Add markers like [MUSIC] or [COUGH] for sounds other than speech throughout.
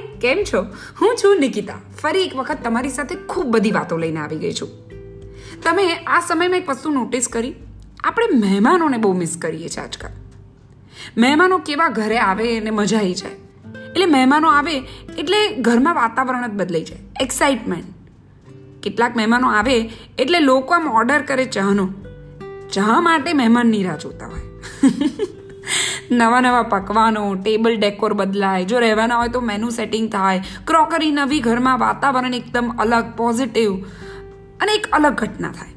કેમ છો? હું છું નિકિતા. ફરી એક વખત તમારી સાથે ખૂબ બધી વાતો લઈને આવી ગઈ છું. તમે આ સમયમાં એક વસ્તુ નોટિસ કરી? આપણે મહેમાનોને બહુ મિસ કરીએ છીએ આજકાલ. મહેમાનો કેવા ઘરે આવે અને મજા આવી જાય. એટલે મહેમાનો આવે એટલે ઘરમાં વાતાવરણ જ બદલાઈ જાય. એક્સાઇટમેન્ટ કેટલાક મહેમાનો આવે એટલે લોકો આમ ઓર્ડર કરે ચાનો ચા માટે મહેમાનની રાહ જોતા હોય. [LAUGHS] નવા નવા પકવાનો ટેબલ ડેકોર બદલાય. જો રહેવાના હોય તો મેનુ સેટિંગ થાય. ક્રોકરી નવી ઘરમાં વાતાવરણ એકદમ અલગ પોઝિટિવ અને એક અલગ ઘટના થાય.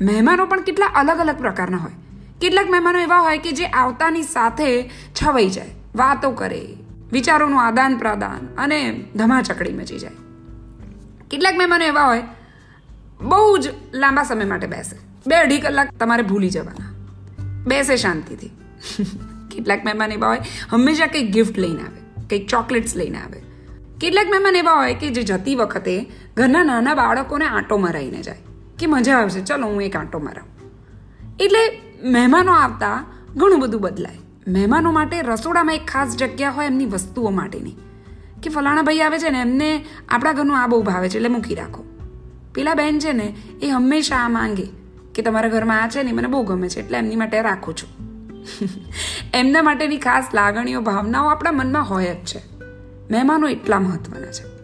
મહેમાનો પણ કેટલા અલગ અલગ પ્રકારના હોય. કેટલાક મહેમાનો એવા હોય કે જે આવતાની સાથે છવાઈ જાય, વાતો કરે, વિચારોનું આદાન પ્રદાન અને ધમાચકડી મચી જાય. કેટલાક મહેમાનો એવા હોય, બહુ જ લાંબા સમય માટે બેસે. બે અઢી કલાક તમારે ભૂલી જવાના. બેસે શાંતિથી. કેટલાક મહેમાન એવા હોય, હંમેશા કંઈક ગિફ્ટ લઈને આવે કંઈક ચોકલેટ્સ લઈને આવે. કેટલાક મહેમાન એવા હોય કે જે જતી વખતે ઘરના નાના બાળકોને આંટો મરાઈને જાય, કે મજા આવશે, ચલો, હું એક આંટો મરાવું. એટલે મહેમાનો આવતા ઘણું બધું બદલાય. મહેમાનો માટે રસોડામાં એક ખાસ જગ્યા હોય એમની વસ્તુઓ માટેની. કે ફલાણા ભાઈ આવે છે ને, એમને આપણા ઘરનું આ બહુ ભાવે છે, એટલે મૂકી રાખો. પેલા બેન છે ને, એ હંમેશા આ માંગે કે તમારા ઘરમાં આ છે ને મને બહુ ગમે છે, એટલે એમની માટે રાખું છું. એમના માટેની ખાસ લાગણીઓ, ભાવનાઓ આપણા મનમાં હોય જ છે. મહેમાનો એટલા મહત્વના છે.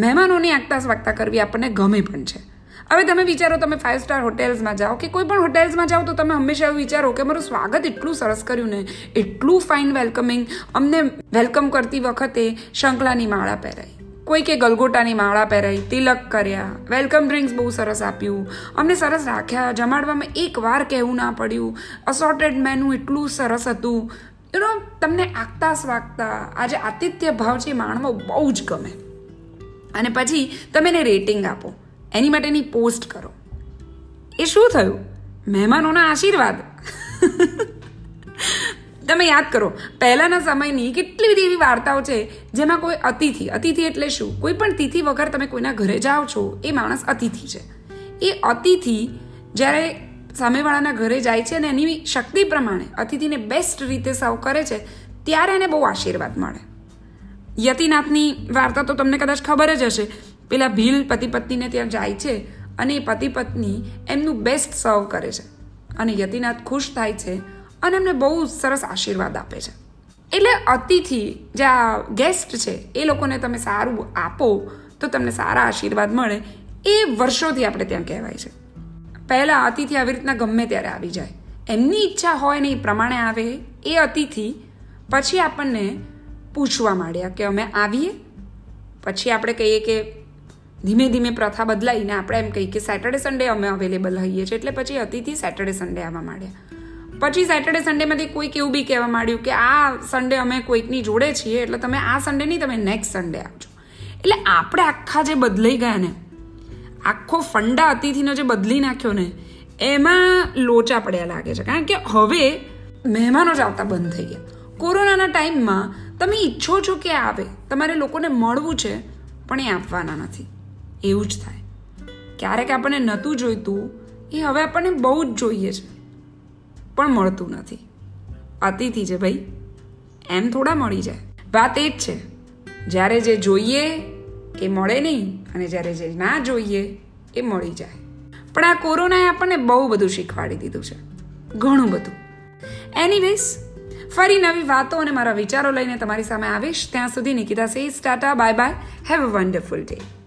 મહેમાનોની આગતા સ્વાગતા કરવી આપણને ગમે પણ છે. હવે તમે વિચારો, તમે ફાઇવ સ્ટાર હોટેલ્સમાં જાઓ કે કોઈ પણ હોટેલ્સમાં જાઓ તો તમે હંમેશા એવું વિચારો કે મારું સ્વાગત એટલું સરસ કર્યું ને, એટલું ફાઇન વેલકમિંગ અમને વેલકમ કરતી વખતે શંકલાની માળા પહેરાઈ. કોઈ કે ગલગોટાની માળા પહેરાઈ તિલક કર્યા. વેલકમ ડ્રિંક્સ બહુ સરસ આપ્યું. અમને સરસ રાખ્યા. જમાડવામાં એક વાર કહેવું ના પડ્યું. અસોર્ટેડ મેનુ એટલું સરસ હતું. યુ નો તમને આગતા સ્વાગતા આજે આતિથ્ય ભાવ છે માણવો બહુ જ ગમે. અને પછી તમે એને રેટિંગ આપો. એની માટેની પોસ્ટ કરો. એ શું થયું? મહેમાનોના આશીર્વાદ. [LAUGHS] તમે યાદ કરો, પહેલાંના સમયની કેટલી બધી એવી વાર્તાઓ છે જેમાં કોઈ અતિથિ અતિથિ એટલે શું? કોઈ પણ તિથિ વગર તમે કોઈના ઘરે જાઓ છો, એ માણસ અતિથિ છે. એ અતિથિ જ્યારે સામેવાળાના ઘરે જાય છે અને એની શક્તિ પ્રમાણે અતિથિને બેસ્ટ રીતે સર્વ કરે છે, ત્યારે એને બહુ આશીર્વાદ મળે. યતિનાથની વાર્તા તો તમને કદાચ ખબર જ હશે. પેલા ભીલ પતિ પત્નીને ત્યાં જાય છે અને એ પતિ પત્ની એમનું બેસ્ટ સર્વ કરે છે. અને યતિનાથ ખુશ થાય છે અને એમને બહુ સરસ આશીર્વાદ આપે છે. એટલે અતિથિ જે આ ગેસ્ટ છે, એ લોકોને તમે સારું આપો, તો તમને સારા આશીર્વાદ મળે, એ વર્ષોથી આપણે ત્યાં કહેવાય છે. પહેલાં અતિથિ આવી રીતના ગમે ત્યારે આવી જાય. એમની ઈચ્છા હોય ને એ પ્રમાણે આવે, એ અતિથિ પછી આપણને પૂછવા માંડ્યા કે અમે આવીએ. પછી આપણે કહીએ કે ધીમે ધીમે પ્રથા બદલાઈને આપણે એમ કહીએ કે સેટરડે સન્ડે અમે અવેલેબલ હઈએ છીએ. એટલે પછી અતિથિ સેટરડે સન્ડે આવવા માંડ્યા. પછી સેટરડે સન્ડેમાંથી કોઈક એવું બી કહેવા માંડ્યું કે આ સન્ડે અમે કોઈકની જોડે છીએ, એટલે તમે આ સન્ડે નહીં, તમે નેક્સ્ટ સન્ડે આવજો. એટલે આપણે આખા જે બદલાઈ ગયા ને, આખો ફંડા અતિથિનો જે બદલી નાખ્યો ને, એમાં લોચા પડ્યા લાગે છે. કારણ કે હવે મહેમાનો જ આવતા બંધ થઈ ગયા. કોરોનાના ટાઈમમાં તમે ઈચ્છો છો કે આવે, તમારે લોકોને મળવું છે, પણ એ આપવાના નથી. એવું જ થાય. ક્યારેક આપણને નહોતું જોઈતું, એ હવે આપણને બહુ જ જોઈએ છે. પણ મળતું નથી. અતિથિ છે ભાઈ. એમ થોડા મળી જાય. વાત એ જ છે. જ્યારે જે જોઈએ એ મળે નહીં અને જ્યારે જે ના જોઈએ એ મળી જાય. પણ આ કોરોનાએ આપણને બહુ બધું શીખવાડી દીધું છે. ઘણું બધું. એનીવેઝ ફરી નવી વાતો અને મારા વિચારો લઈને તમારી સામે આવીશ. ત્યાં સુધી Nikita says tata bye bye have a wonderful day